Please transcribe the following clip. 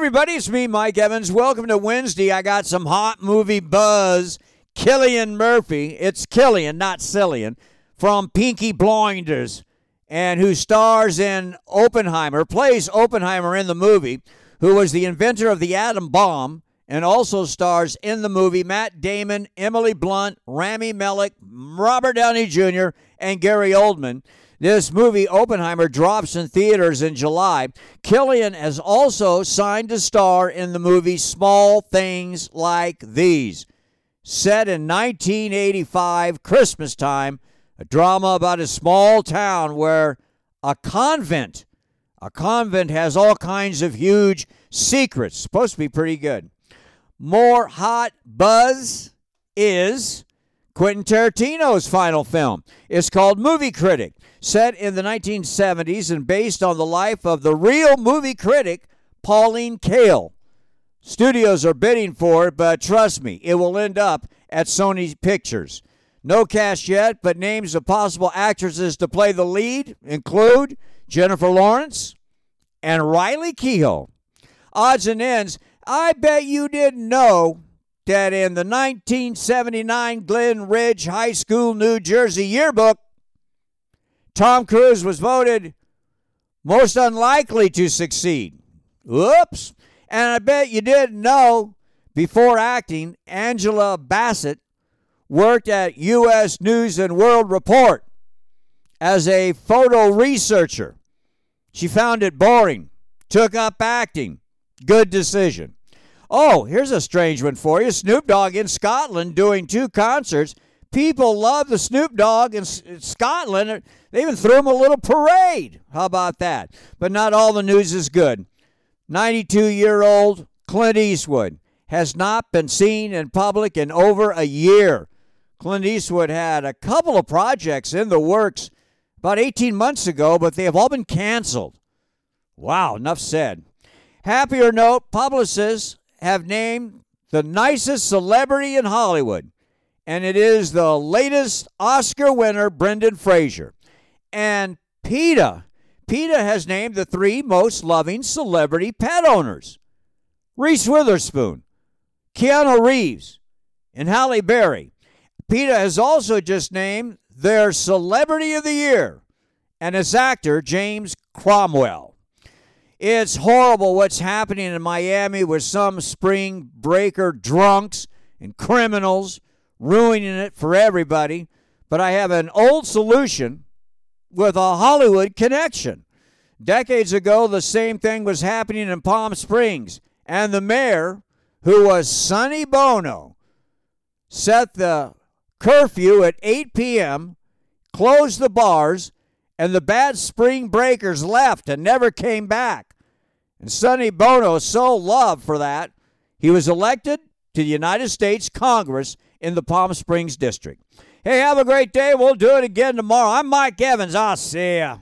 everybody, it's me, Mike Evans. Welcome to Wednesday. I got some hot movie buzz. Killian Murphy, it's Killian, not Cillian, from Peaky Blinders, and who stars in Oppenheimer, plays Oppenheimer in the movie, who was the inventor of the atom bomb, and also stars in the movie Matt Damon, Emily Blunt, Rami Malek, Robert Downey Jr., and Gary Oldman. This movie, Oppenheimer, drops in theaters in July. Killian has also signed to star in the movie Small Things Like These. Set in 1985, Christmas time, a drama about a small town where a convent, a convent has all kinds of huge secrets. Supposed to be pretty good. More hot buzz is Quentin Tarantino's final film. is called Movie Critic set in the 1970s and based on the life of the real movie critic, Pauline Kael. Studios are bidding for it, but trust me, it will end up at Sony Pictures. No cast yet, but names of possible actresses to play the lead include Jennifer Lawrence and Riley Keough. Odds and ends, I bet you didn't know that in the 1979 Glen Ridge High School, New Jersey yearbook, Tom Cruise was voted most unlikely to succeed. Whoops. And I bet you didn't know before acting, Angela Bassett worked at U.S. News and World Report as a photo researcher. She found it boring, took up acting. Good decision. Oh, here's a strange one for you Snoop Dogg in Scotland doing two concerts people love the Snoop Dogg in Scotland. They even threw him a little parade. How about that? But not all the news is good. 92 year old Clint Eastwood has not been seen in public in over a year. Clint Eastwood had a couple of projects in the works about 18 months ago, but they have all been canceled. Wow, enough said. Happier note publicists have named the nicest celebrity in Hollywood and it is the latest Oscar winner, Brendan Fraser. And PETA, PETA has named the three most loving celebrity pet owners Reese Witherspoon, Keanu Reeves, and Halle Berry. PETA has also just named their Celebrity of the Year, and its actor, James Cromwell. It's horrible what's happening in Miami with some spring breaker drunks and criminals ruining it for everybody. But I have an old solution with a Hollywood connection. Decades ago, the same thing was happening in Palm Springs, and the mayor, who was Sonny Bono, set the curfew at 8 p.m., closed the bars, and the bad spring breakers left and never came back. And Sonny Bono so loved for that, he was elected to the United States Congress in the Palm Springs district. Hey, have a great day. We'll do it again tomorrow. I'm Mike Evans. I'll see ya.